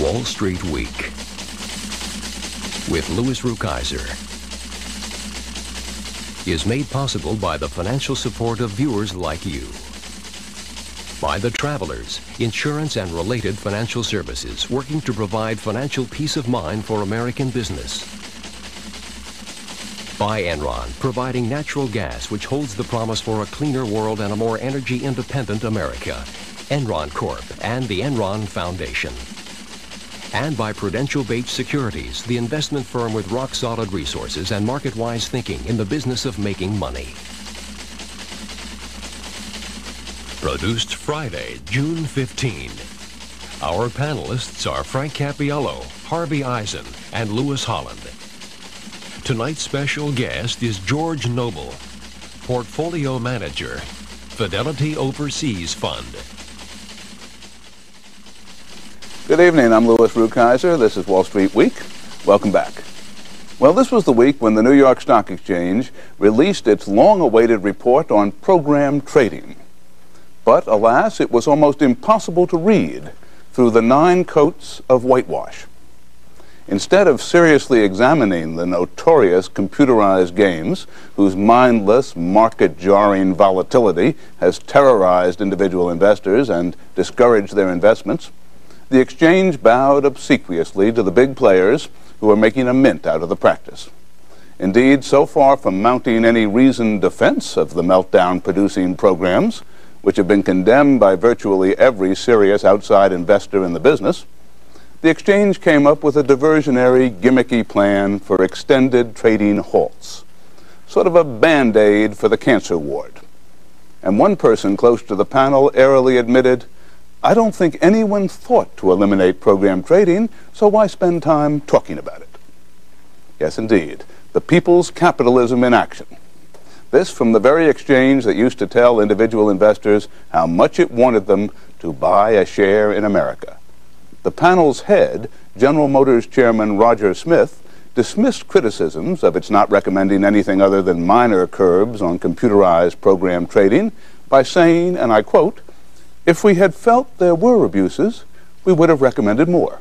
Wall Street Week with Louis Rukeyser is made possible by the financial support of viewers like you. By the Travelers, insurance and related financial services working to provide financial peace of mind for American business. By Enron, providing natural gas which holds the promise for a cleaner world and a more energy independent America. Enron Corp and the Enron Foundation and by Prudential Bache Securities, the investment firm with rock solid resources and market wise thinking in the business of making money. Produced Friday, June 15. Our panelists are Frank Cappiello, Harvey Eisen, and Lewis Holland. Tonight's special guest is George Noble, Portfolio Manager, Fidelity Overseas Fund. Good evening. I'm Louis Rukeyser. This is Wall Street Week. Welcome back. Well, this was the week when the New York Stock Exchange released its long-awaited report on program trading. But alas, it was almost impossible to read through the nine coats of whitewash. Instead of seriously examining the notorious computerized games whose mindless, market-jarring volatility has terrorized individual investors and discouraged their investments, the exchange bowed obsequiously to the big players who are making a mint out of the practice. Indeed, so far from mounting any reasoned defense of the meltdown producing programs, which have been condemned by virtually every serious outside investor in the business, the exchange came up with a diversionary, gimmicky plan for extended trading halts, sort of a band aid for the cancer ward. And one person close to the panel airily admitted I don't think anyone thought to eliminate program trading, so why spend time talking about it? Yes, indeed. The people's capitalism in action. This from the very exchange that used to tell individual investors how much it wanted them to buy a share in America. The panel's head, General Motors Chairman Roger Smith, dismissed criticisms of its not recommending anything other than minor curbs on computerized program trading by saying, and I quote, if we had felt there were abuses, we would have recommended more.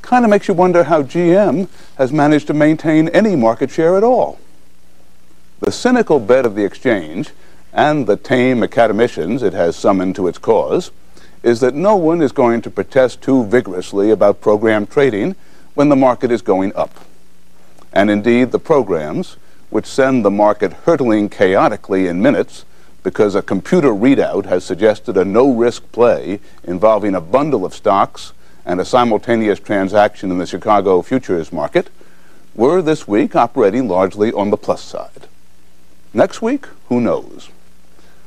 Kind of makes you wonder how GM has managed to maintain any market share at all. The cynical bet of the exchange and the tame academicians it has summoned to its cause is that no one is going to protest too vigorously about program trading when the market is going up. And indeed, the programs, which send the market hurtling chaotically in minutes, because a computer readout has suggested a no-risk play involving a bundle of stocks and a simultaneous transaction in the Chicago futures market, were this week operating largely on the plus side. Next week, who knows?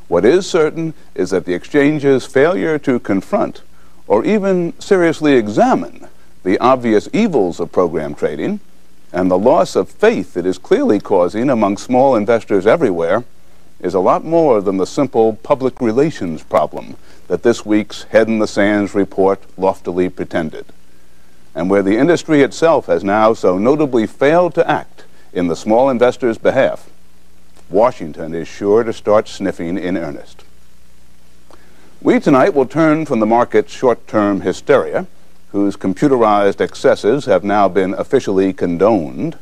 What is certain is that the exchange's failure to confront or even seriously examine the obvious evils of program trading and the loss of faith it is clearly causing among small investors everywhere is a lot more than the simple public relations problem that this week's Head in the Sands report loftily pretended, and where the industry itself has now so notably failed to act in the small investor's behalf, Washington is sure to start sniffing in earnest. We tonight will turn from the market's short-term hysteria, whose computerized excesses have now been officially condoned,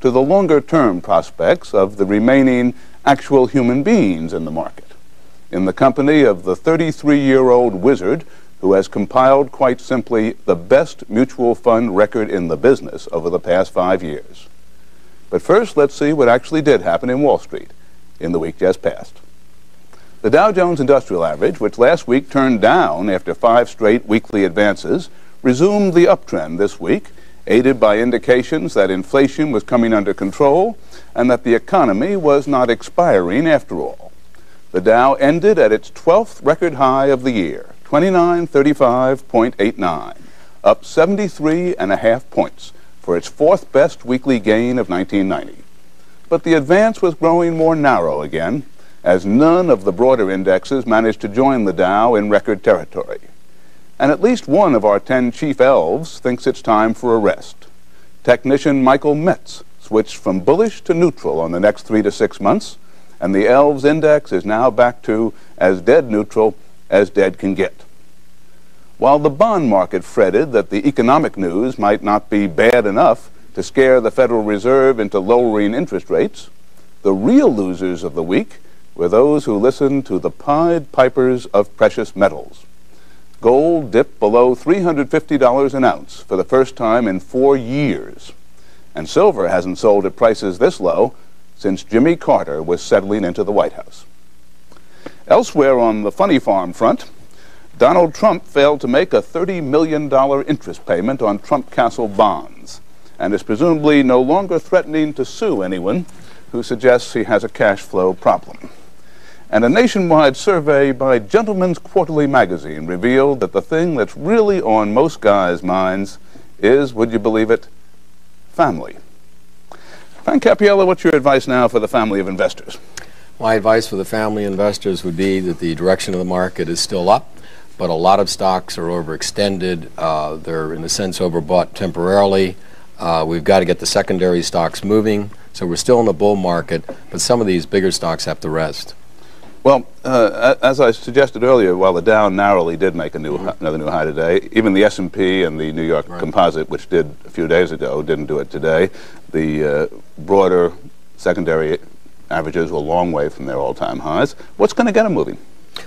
to the longer-term prospects of the remaining actual human beings in the market, in the company of the 33-year-old wizard who has compiled quite simply the best mutual fund record in the business over the past five years. But first, let's see what actually did happen in Wall Street in the week just past. The Dow Jones Industrial Average, which last week turned down after five straight weekly advances, resumed the uptrend this week aided by indications that inflation was coming under control and that the economy was not expiring after all. The Dow ended at its 12th record high of the year, 2935.89, up 73 and a half points for its fourth best weekly gain of 1990. But the advance was growing more narrow again, as none of the broader indexes managed to join the Dow in record territory. And at least one of our ten chief elves thinks it's time for a rest. Technician Michael Metz switched from bullish to neutral on the next three to six months, and the elves index is now back to as dead neutral as dead can get. While the bond market fretted that the economic news might not be bad enough to scare the Federal Reserve into lowering interest rates, the real losers of the week were those who listened to the Pied Pipers of precious metals. Gold dipped below $350 an ounce for the first time in four years. And silver hasn't sold at prices this low since Jimmy Carter was settling into the White House. Elsewhere on the funny farm front, Donald Trump failed to make a $30 million interest payment on Trump Castle bonds and is presumably no longer threatening to sue anyone who suggests he has a cash flow problem. And a nationwide survey by Gentleman's Quarterly magazine revealed that the thing that's really on most guys' minds is, would you believe it, family. Frank Cappiello, what's your advice now for the family of investors? My advice for the family investors would be that the direction of the market is still up but a lot of stocks are overextended. Uh, they're, in a sense, overbought temporarily. Uh, we've got to get the secondary stocks moving. So we're still in a bull market, but some of these bigger stocks have to rest. Well, uh, as I suggested earlier, while the Dow narrowly did make a new mm -hmm. another new high today, even the S&P and the New York right. Composite, which did a few days ago, didn't do it today. The uh, broader secondary averages were a long way from their all-time highs. What's going to get them moving?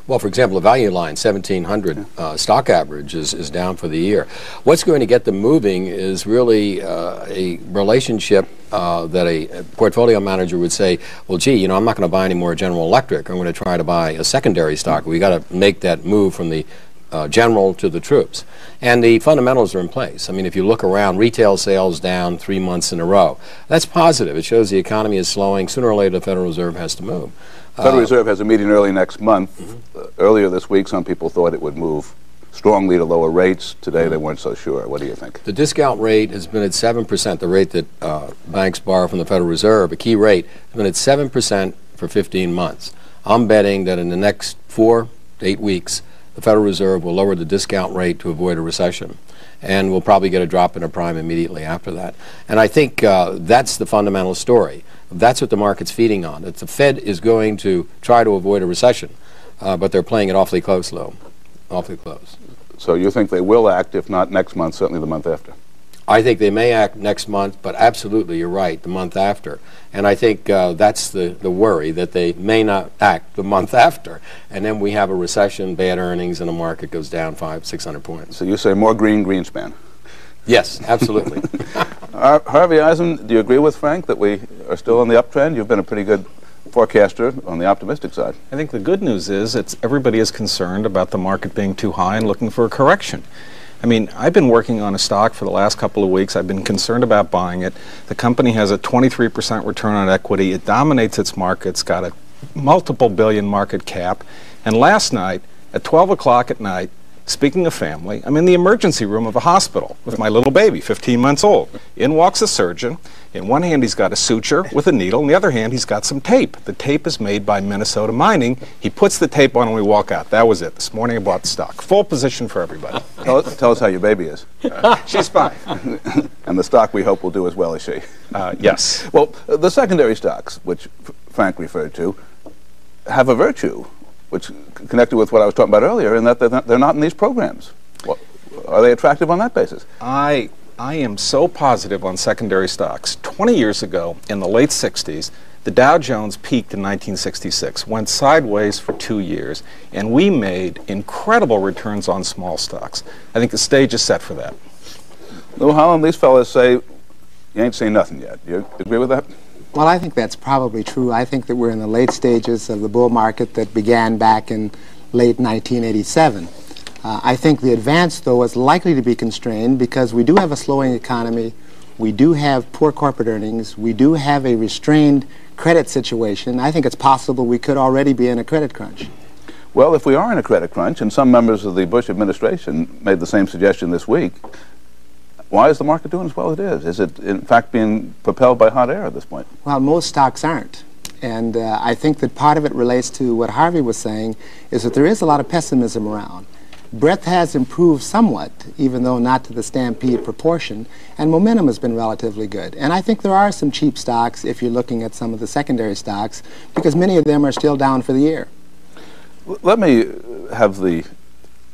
Well, for example, the value line, 1700 uh, stock average is, is down for the year. What's going to get them moving is really uh, a relationship uh, that a, portfolio manager would say, well, gee, you know, I'm not going to buy any more General Electric. I'm going to try to buy a secondary stock. we got to make that move from the uh, general to the troops. And the fundamentals are in place. I mean, if you look around, retail sales down three months in a row. That's positive. It shows the economy is slowing. Sooner or later, the Federal Reserve has to move. Federal uh, Reserve has a meeting early next month. Mm -hmm. uh, earlier this week, some people thought it would move strongly to lower rates. Today, they weren't so sure. What do you think? The discount rate has been at 7%, the rate that uh, banks borrow from the Federal Reserve, a key rate, has been at 7% for 15 months. I'm betting that in the next four to eight weeks, the Federal Reserve will lower the discount rate to avoid a recession. And we'll probably get a drop in a prime immediately after that. And I think uh, that's the fundamental story. That's what the market's feeding on. That the Fed is going to try to avoid a recession, uh, but they're playing it awfully close, low, awfully close. So you think they will act, if not next month, certainly the month after? I think they may act next month, but absolutely, you're right, the month after. And I think uh, that's the, the worry, that they may not act the month after. And then we have a recession, bad earnings, and the market goes down five, 600 points. So you say more green, Greenspan? Yes, absolutely. uh, Harvey Eisen, do you agree with Frank that we are still on the uptrend? You've been a pretty good forecaster on the optimistic side. I think the good news is it's everybody is concerned about the market being too high and looking for a correction. I mean, I've been working on a stock for the last couple of weeks. I've been concerned about buying it. The company has a 23% return on equity. It dominates its market. It's got a multiple billion market cap. And last night, at 12 o'clock at night, Speaking of family, I'm in the emergency room of a hospital with my little baby, 15 months old. In walks a surgeon. In one hand, he's got a suture with a needle. In the other hand, he's got some tape. The tape is made by Minnesota Mining. He puts the tape on and we walk out. That was it. This morning, I bought the stock. Full position for everybody. tell, tell, us how your baby is. Uh, she's fine. and the stock we hope will do as well as she. Uh, yes. Well, the secondary stocks, which Frank referred to, have a virtue which connected with what I was talking about earlier, in that they're not, they're not in these programs. Well, are they attractive on that basis? I, I am so positive on secondary stocks. 20 years ago, in the late 60s, the Dow Jones peaked in 1966, went sideways for two years, and we made incredible returns on small stocks. I think the stage is set for that. Lou Holland, these fellas say you ain't seen nothing yet. Do you agree with that? Well, I think that's probably true. I think that we're in the late stages of the bull market that began back in late 1987. Uh, I think the advance, though, is likely to be constrained because we do have a slowing economy, we do have poor corporate earnings, we do have a restrained credit situation. I think it's possible we could already be in a credit crunch. Well, if we are in a credit crunch, and some members of the Bush administration made the same suggestion this week, why is the market doing as well as it is? Is it, in fact, being propelled by hot air at this point? Well, most stocks aren't. And uh, I think that part of it relates to what Harvey was saying, is that there is a lot of pessimism around. Breadth has improved somewhat, even though not to the stampede proportion, and momentum has been relatively good. And I think there are some cheap stocks if you're looking at some of the secondary stocks, because many of them are still down for the year. Let me have the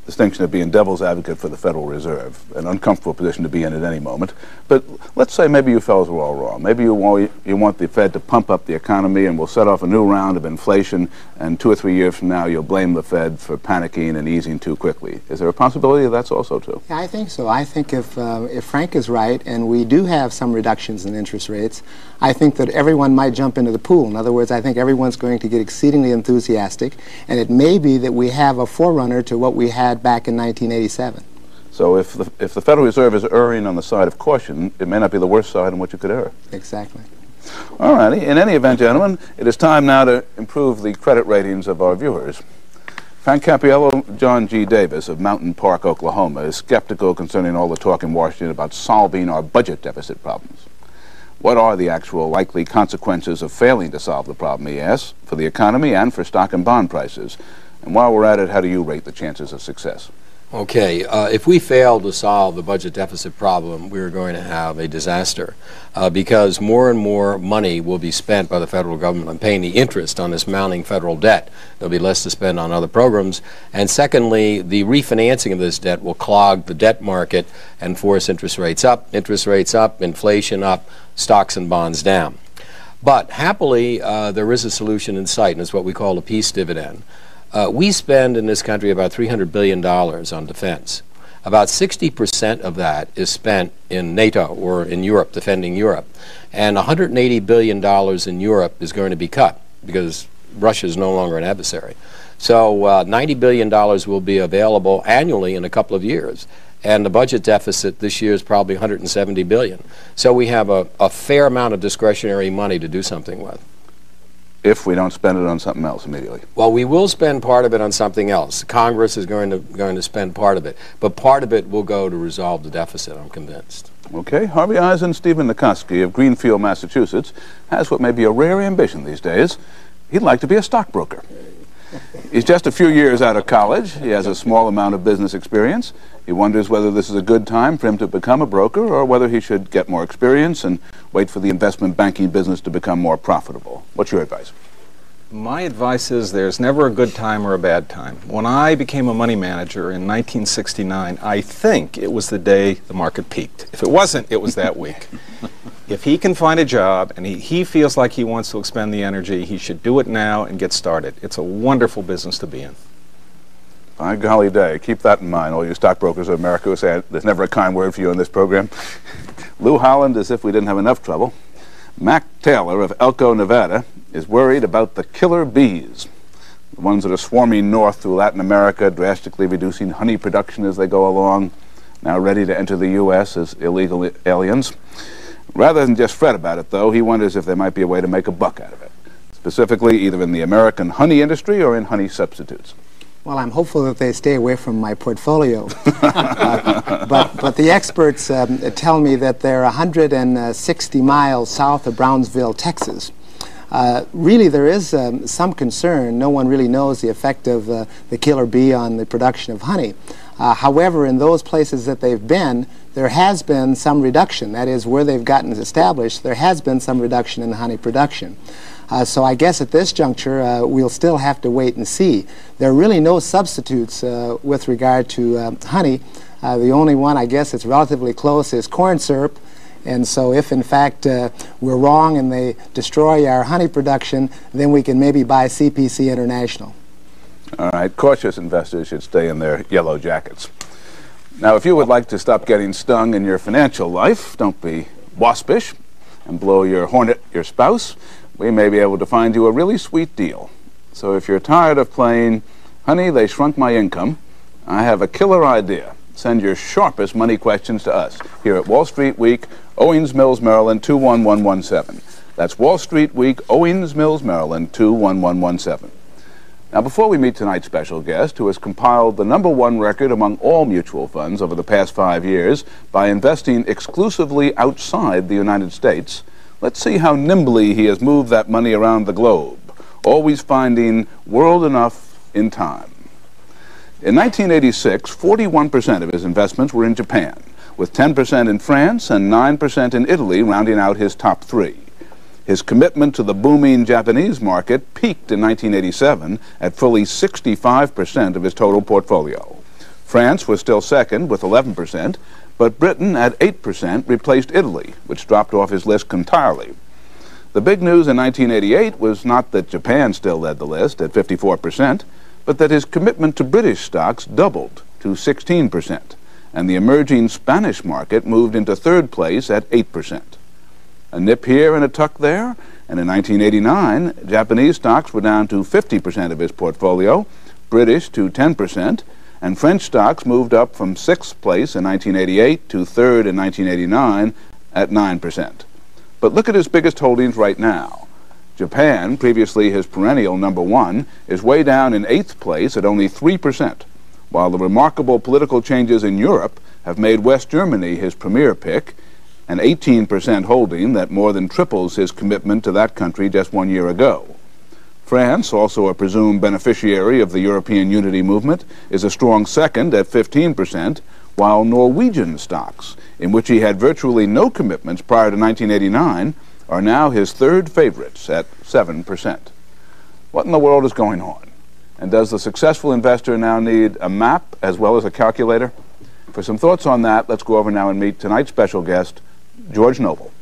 distinction of being devil's advocate for the Federal Reserve, an uncomfortable position to be in at any moment. But let's say maybe you fellows were all wrong. Maybe you want, you want the Fed to pump up the economy and we'll set off a new round of inflation, and two or three years from now you'll blame the Fed for panicking and easing too quickly. Is there a possibility that that's also true? Yeah, I think so. I think if, uh, if Frank is right and we do have some reductions in interest rates, I think that everyone might jump into the pool. In other words, I think everyone's going to get exceedingly enthusiastic, and it may be that we have a forerunner to what we had back in 1987. So if the, if the Federal Reserve is erring on the side of caution, it may not be the worst side on which it could err. Exactly. All righty. In any event, gentlemen, it is time now to improve the credit ratings of our viewers. Frank Cappiello, John G. Davis of Mountain Park, Oklahoma, is skeptical concerning all the talk in Washington about solving our budget deficit problems. What are the actual likely consequences of failing to solve the problem, he asks, for the economy and for stock and bond prices? And while we're at it, how do you rate the chances of success? Okay, uh, if we fail to solve the budget deficit problem, we're going to have a disaster uh, because more and more money will be spent by the federal government on paying the interest on this mounting federal debt. There'll be less to spend on other programs. And secondly, the refinancing of this debt will clog the debt market and force interest rates up, interest rates up, inflation up, stocks and bonds down. But happily, uh, there is a solution in sight, and it's what we call a peace dividend. Uh, we spend in this country about $300 billion on defense. About 60% of that is spent in NATO or in Europe, defending Europe. And $180 billion in Europe is going to be cut because Russia is no longer an adversary. So uh, $90 billion will be available annually in a couple of years. And the budget deficit this year is probably 170 billion. So we have a, a fair amount of discretionary money to do something with if we don't spend it on something else immediately? Well, we will spend part of it on something else. Congress is going to going to spend part of it, but part of it will go to resolve the deficit. I'm convinced. Okay, Harvey Eisen, Stephen Nikoski of Greenfield, Massachusetts, has what may be a rare ambition these days. He'd like to be a stockbroker. He's just a few years out of college. He has a small amount of business experience. He wonders whether this is a good time for him to become a broker or whether he should get more experience and wait for the investment banking business to become more profitable. What's your advice? My advice is there's never a good time or a bad time. When I became a money manager in 1969, I think it was the day the market peaked. If it wasn't, it was that week. If he can find a job and he, he feels like he wants to expend the energy, he should do it now and get started. It's a wonderful business to be in. By golly day, keep that in mind, all you stockbrokers of America who say there's never a kind word for you in this program. Lou Holland, as if we didn't have enough trouble. Mac Taylor of Elko, Nevada, is worried about the killer bees, the ones that are swarming north through Latin America, drastically reducing honey production as they go along, now ready to enter the U.S. as illegal aliens. Rather than just fret about it, though, he wonders if there might be a way to make a buck out of it, specifically either in the American honey industry or in honey substitutes. Well, I'm hopeful that they stay away from my portfolio. uh, but, but the experts um, tell me that they're 160 miles south of Brownsville, Texas. Uh, really, there is um, some concern. No one really knows the effect of uh, the killer bee on the production of honey. Uh, however, in those places that they've been, there has been some reduction. That is, where they've gotten established, there has been some reduction in honey production. Uh, so I guess at this juncture, uh, we'll still have to wait and see. There are really no substitutes uh, with regard to uh, honey. Uh, the only one, I guess, that's relatively close is corn syrup. And so if, in fact, we're wrong and they destroy our honey production, then we can maybe buy CPC International. All right. Cautious investors should stay in their yellow jackets. Now, if you would like to stop getting stung in your financial life, don't be waspish and blow your hornet your spouse we may be able to find you a really sweet deal. So if you're tired of playing, honey, they shrunk my income, I have a killer idea. Send your sharpest money questions to us here at Wall Street Week, Owings Mills, Maryland 21117. That's Wall Street Week, Owings Mills, Maryland 21117. Now, before we meet tonight's special guest, who has compiled the number one record among all mutual funds over the past five years by investing exclusively outside the United States, let's see how nimbly he has moved that money around the globe, always finding world enough in time. In 1986, 41% of his investments were in Japan, with 10% in France and 9% in Italy rounding out his top three. His commitment to the booming Japanese market peaked in 1987 at fully 65% of his total portfolio. France was still second with 11%, but Britain at 8% replaced Italy, which dropped off his list entirely. The big news in 1988 was not that Japan still led the list at 54%, but that his commitment to British stocks doubled to 16%, and the emerging Spanish market moved into third place at 8% a nip here and a tuck there. And in 1989, Japanese stocks were down to 50% of his portfolio, British to 10%, and French stocks moved up from sixth place in 1988 to third in 1989 at 9%. But look at his biggest holdings right now. Japan, previously his perennial number one, is way down in eighth place at only 3%, while the remarkable political changes in Europe have made West Germany his premier pick an 18% holding that more than triples his commitment to that country just one year ago. France, also a presumed beneficiary of the European unity movement, is a strong second at 15%, while Norwegian stocks, in which he had virtually no commitments prior to 1989, are now his third favorites at 7%. What in the world is going on? And does the successful investor now need a map as well as a calculator? For some thoughts on that, let's go over now and meet tonight's special guest, George Noble.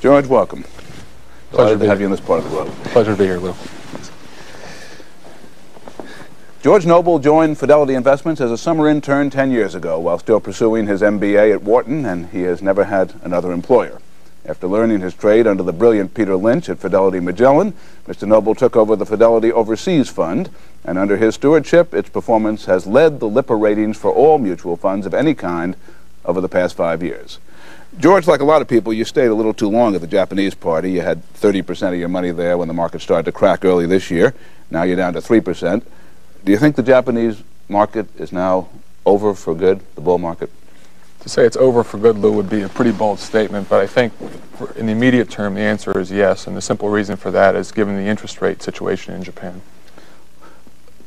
George, welcome. Pleasure to have you in this part of the world. Pleasure to be here, Lou. George Noble joined Fidelity Investments as a summer intern 10 years ago while still pursuing his MBA at Wharton, and he has never had another employer. After learning his trade under the brilliant Peter Lynch at Fidelity Magellan, Mr. Noble took over the Fidelity Overseas Fund, and under his stewardship, its performance has led the Lipper ratings for all mutual funds of any kind over the past five years. George, like a lot of people, you stayed a little too long at the Japanese party. You had 30% of your money there when the market started to crack early this year. Now you're down to 3%. Do you think the Japanese market is now over for good, the bull market? To say it's over for good, Lou, would be a pretty bold statement, but I think in the immediate term, the answer is yes, and the simple reason for that is given the interest rate situation in Japan.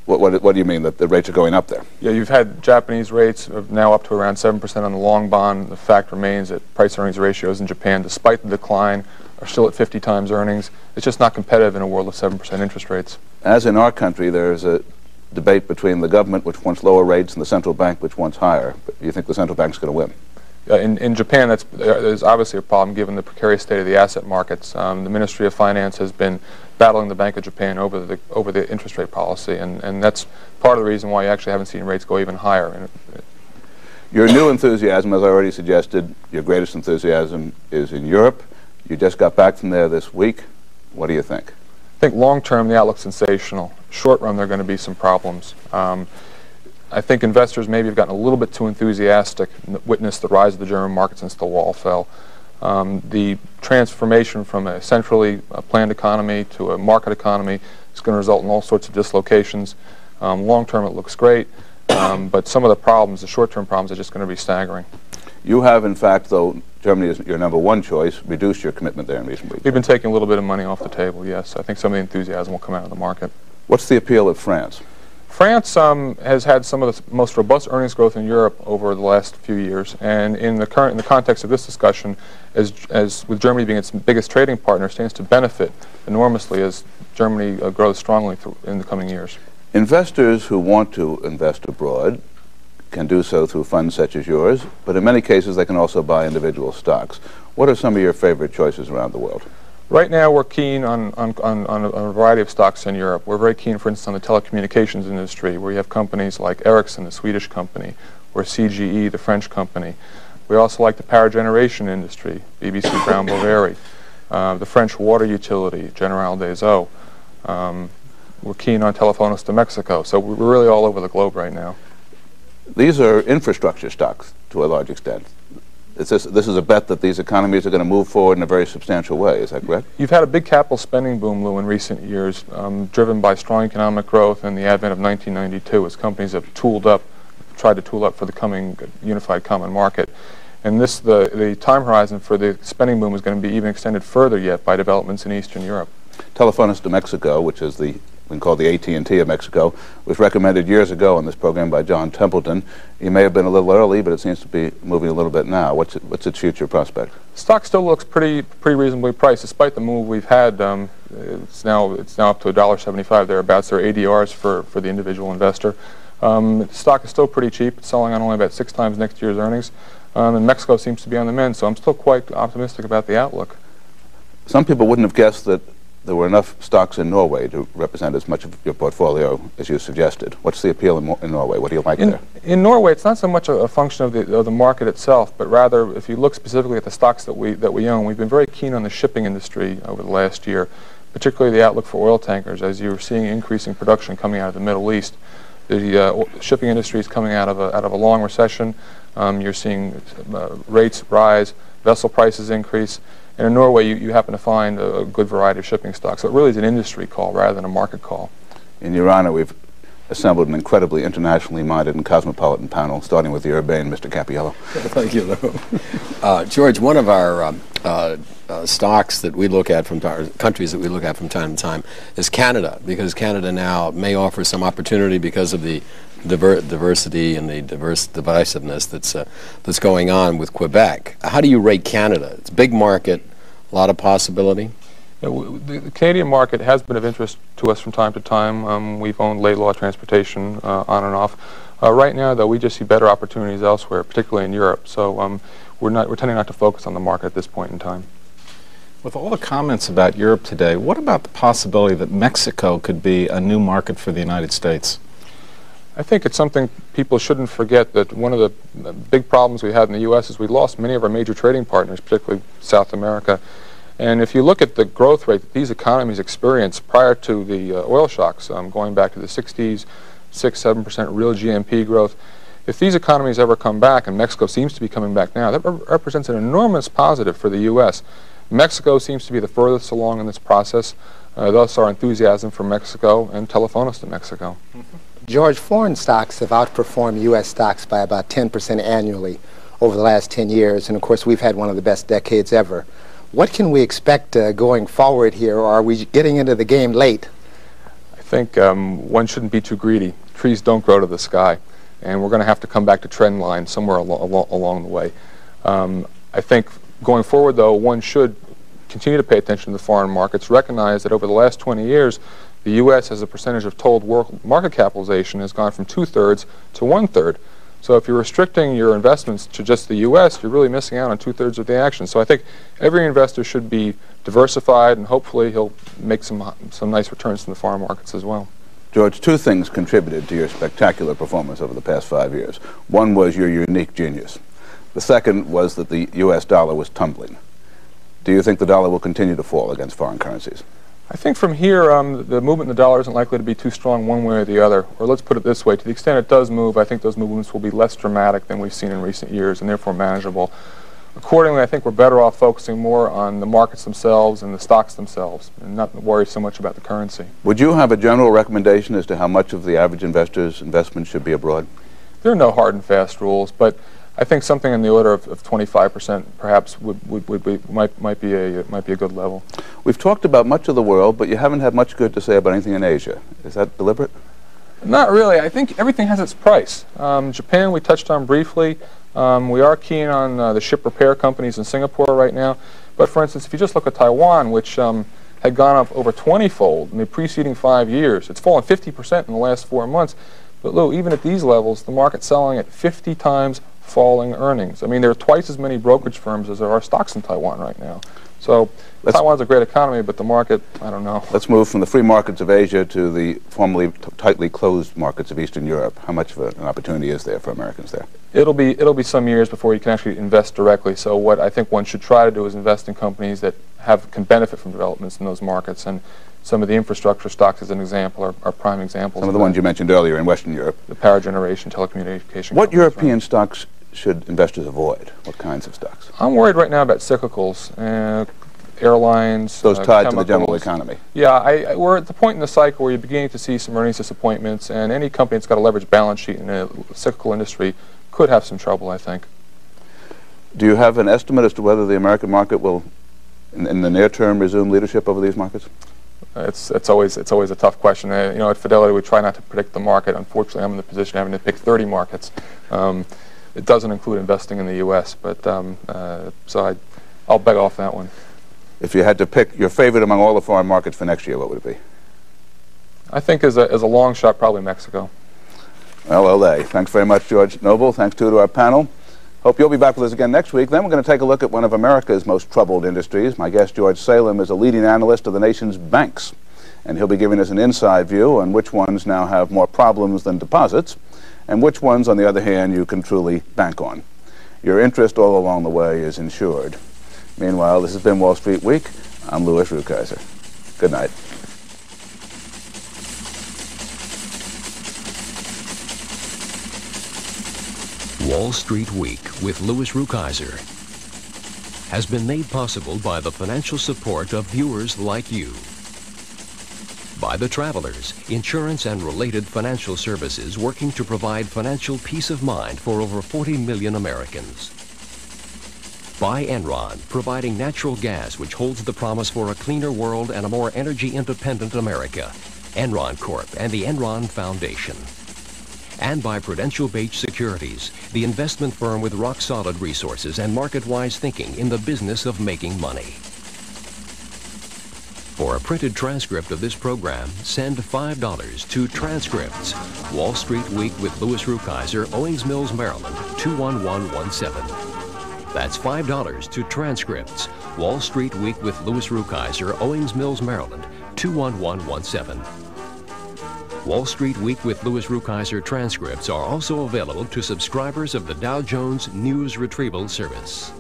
What, what, what, do you mean, that the rates are going up there? Yeah, you've had Japanese rates now up to around 7% on the long bond. The fact remains that price earnings ratios in Japan, despite the decline, are still at 50 times earnings. It's just not competitive in a world of 7% interest rates. As in our country, there's a debate between the government, which wants lower rates, and the central bank, which wants higher. But do you think the central bank's going to win? Uh, in, in Japan, that's, uh, there's obviously a problem given the precarious state of the asset markets. Um, the Ministry of Finance has been battling the Bank of Japan over the over the interest rate policy, and, and that's part of the reason why you actually haven't seen rates go even higher. Your new enthusiasm, as I already suggested, your greatest enthusiasm is in Europe. You just got back from there this week. What do you think? I think long term the outlook's sensational. Short run there are going to be some problems. Um, I think investors maybe have gotten a little bit too enthusiastic, witnessed the rise of the German market since the wall fell. Um, the transformation from a centrally uh, planned economy to a market economy is going to result in all sorts of dislocations. Um, long term, it looks great, um, but some of the problems, the short term problems, are just going to be staggering. You have, in fact, though Germany is your number one choice, reduced your commitment there in recent weeks. We've been taking a little bit of money off the table, yes. I think some of the enthusiasm will come out of the market. What's the appeal of France? France um, has had some of the most robust earnings growth in Europe over the last few years, and in the current in the context of this discussion, as as with Germany being its biggest trading partner, stands to benefit enormously as Germany uh, grows strongly in the coming years. Investors who want to invest abroad can do so through funds such as yours, but in many cases they can also buy individual stocks. What are some of your favorite choices around the world? Right now, we're keen on, on, on, on, a, variety of stocks in Europe. We're very keen, for instance, on the telecommunications industry, where you have companies like Ericsson, the Swedish company, or CGE, the French company. We also like the power generation industry, BBC Brown Boveri, uh, the French water utility, General des Eaux. Um, we're keen on Telefonos de Mexico, so we're really all over the globe right now. These are infrastructure stocks to a large extent this, this is a bet that these economies are going to move forward in a very substantial way. Is that correct? You've had a big capital spending boom, Lou, in recent years, um, driven by strong economic growth and the advent of 1992 as companies have tooled up, tried to tool up for the coming unified common market. And this, the, the time horizon for the spending boom is going to be even extended further yet by developments in Eastern Europe. Telefonos de Mexico, which is the we can call the AT&T of Mexico, was recommended years ago in this program by John Templeton. He may have been a little early, but it seems to be moving a little bit now. What's, it, what's its future prospect? Stock still looks pretty pretty reasonably priced, despite the move we've had. Um, it's now it's now up to $1.75 thereabouts. There are ADRs for, for the individual investor. Um, stock is still pretty cheap. It's selling on only about six times next year's earnings. Um, and Mexico seems to be on the mend, so I'm still quite optimistic about the outlook. Some people wouldn't have guessed that there were enough stocks in Norway to represent as much of your portfolio as you suggested. What's the appeal in, in Norway? What do you like in, there? In Norway, it's not so much a, a function of the, of the market itself, but rather if you look specifically at the stocks that we, that we own, we've been very keen on the shipping industry over the last year, particularly the outlook for oil tankers as you're seeing increasing production coming out of the Middle East. The uh, shipping industry is coming out of a, out of a long recession. Um, you're seeing uh, rates rise, vessel prices increase. And in Norway, you, you happen to find a, a, good variety of shipping stocks. So it really is an industry call rather than a market call. In Your Honor, we've assembled an incredibly internationally minded and cosmopolitan panel, starting with the urbane Mr. Cappiello. Thank you, Lou. Uh, George, one of our um, uh, uh, stocks that we look at from countries that we look at from time to time is Canada, because Canada now may offer some opportunity because of the diver diversity and the diverse divisiveness that's uh, that's going on with Quebec. How do you rate Canada? It's a big market, a lot of possibility. Yeah, the, the, Canadian market has been of interest to us from time to time. Um, we've owned Laidlaw Transportation uh, on and off. Uh, right now, though, we just see better opportunities elsewhere, particularly in Europe. So um, we're not we're tending not to focus on the market at this point in time. With all the comments about Europe today, what about the possibility that Mexico could be a new market for the United States? I think it's something people shouldn't forget that one of the big problems we had in the U.S. is we lost many of our major trading partners, particularly South America. And if you look at the growth rate that these economies experienced prior to the uh, oil shocks, um, going back to the 60s, 6 7% real GNP growth, if these economies ever come back, and Mexico seems to be coming back now, that re represents an enormous positive for the U.S. Mexico seems to be the furthest along in this process, uh, thus our enthusiasm for Mexico and Telefonos de Mexico. Mm -hmm. George, foreign stocks have outperformed U.S. stocks by about 10% annually over the last 10 years, and of course we've had one of the best decades ever. What can we expect uh, going forward here, or are we getting into the game late? I think um, one shouldn't be too greedy. Trees don't grow to the sky, and we're going to have to come back to trend line somewhere al al along the way. Um, I think going forward, though, one should continue to pay attention to the foreign markets, recognize that over the last 20 years, the U.S. as a percentage of total world market capitalization has gone from two-thirds to one-third. So if you're restricting your investments to just the U.S., you're really missing out on two-thirds of the action. So I think every investor should be diversified, and hopefully he'll make some, some nice returns from the foreign markets as well. George, two things contributed to your spectacular performance over the past five years. One was your unique genius. The second was that the U.S. dollar was tumbling. Do you think the dollar will continue to fall against foreign currencies? I think from here, um, the movement in the dollar isn't likely to be too strong one way or the other. Or let's put it this way, to the extent it does move, I think those movements will be less dramatic than we've seen in recent years and therefore manageable. Accordingly, I think we're better off focusing more on the markets themselves and the stocks themselves and not worry so much about the currency. Would you have a general recommendation as to how much of the average investor's investment should be abroad? There are no hard and fast rules, but I think something in the order of, of 25% perhaps would, would, would be, might, might, be a, might be a good level. We've talked about much of the world, but you haven't had much good to say about anything in Asia. Is that deliberate? Not really. I think everything has its price. Um, Japan we touched on briefly. Um, we are keen on uh, the ship repair companies in Singapore right now. But for instance, if you just look at Taiwan, which um, had gone up over 20-fold in the preceding five years, it's fallen 50% in the last four months. But Lou, even at these levels, the market's selling at 50 times falling earnings. I mean, there are twice as many brokerage firms as there are stocks in Taiwan right now. So Let's Taiwan's a great economy, but the market, I don't know. Let's move from the free markets of Asia to the formerly tightly closed markets of Eastern Europe. How much of a, an opportunity is there for Americans there? It'll be it'll be some years before you can actually invest directly. So what I think one should try to do is invest in companies that have can benefit from developments in those markets and some of the infrastructure stocks, as an example, are, are prime examples. Some of the ones you mentioned earlier in Western Europe. The power generation, telecommunication. What European stocks should investors avoid? What kinds of stocks? I'm worried right now about cyclicals, uh, airlines. Those uh, tied to the general economy. Yeah, I, I, we're at the point in the cycle where you're beginning to see some earnings disappointments, and any company that's got a leveraged balance sheet in a cyclical industry could have some trouble, I think. Do you have an estimate as to whether the American market will, in, in the near term, resume leadership over these markets? It's, it's, always, it's always a tough question. Uh, you know, at Fidelity, we try not to predict the market. Unfortunately, I'm in the position of having to pick 30 markets. Um, it doesn't include investing in the U.S., but um, uh, so I, I'll bet off that one. If you had to pick your favorite among all the foreign markets for next year, what would it be? I think as a, as a long shot, probably Mexico. Well, LA. Thanks very much, George Noble. Thanks, too, to our panel. Hope you'll be back with us again next week. Then we're going to take a look at one of America's most troubled industries. My guest, George Salem, is a leading analyst of the nation's banks, and he'll be giving us an inside view on which ones now have more problems than deposits, and which ones, on the other hand, you can truly bank on. Your interest all along the way is insured. Meanwhile, this has been Wall Street Week. I'm Louis Rukeyser. Good night. Wall Street Week with Louis Rukeyser has been made possible by the financial support of viewers like you. By the Travelers, insurance and related financial services working to provide financial peace of mind for over 40 million Americans. By Enron, providing natural gas which holds the promise for a cleaner world and a more energy independent America. Enron Corp and the Enron Foundation and by Prudential Bache Securities, the investment firm with rock-solid resources and market-wise thinking in the business of making money. For a printed transcript of this program, send $5 to Transcripts, Wall Street Week with Louis Rukeyser, Owings Mills, Maryland, 21117. That's $5 to Transcripts, Wall Street Week with Louis Rukeyser, Owings Mills, Maryland, 21117. Wall Street Week with Louis Rukeyser transcripts are also available to subscribers of the Dow Jones News Retrieval Service.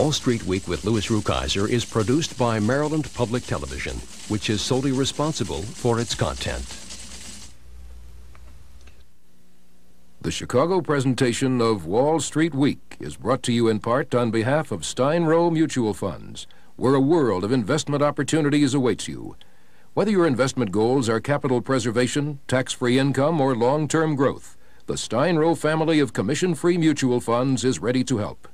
Wall Street Week with Louis Rukeyser is produced by Maryland Public Television, which is solely responsible for its content. The Chicago presentation of Wall Street Week is brought to you in part on behalf of Stein Roe Mutual Funds, where a world of investment opportunities awaits you. Whether your investment goals are capital preservation, tax-free income, or long-term growth, the Stein Roe family of commission-free mutual funds is ready to help.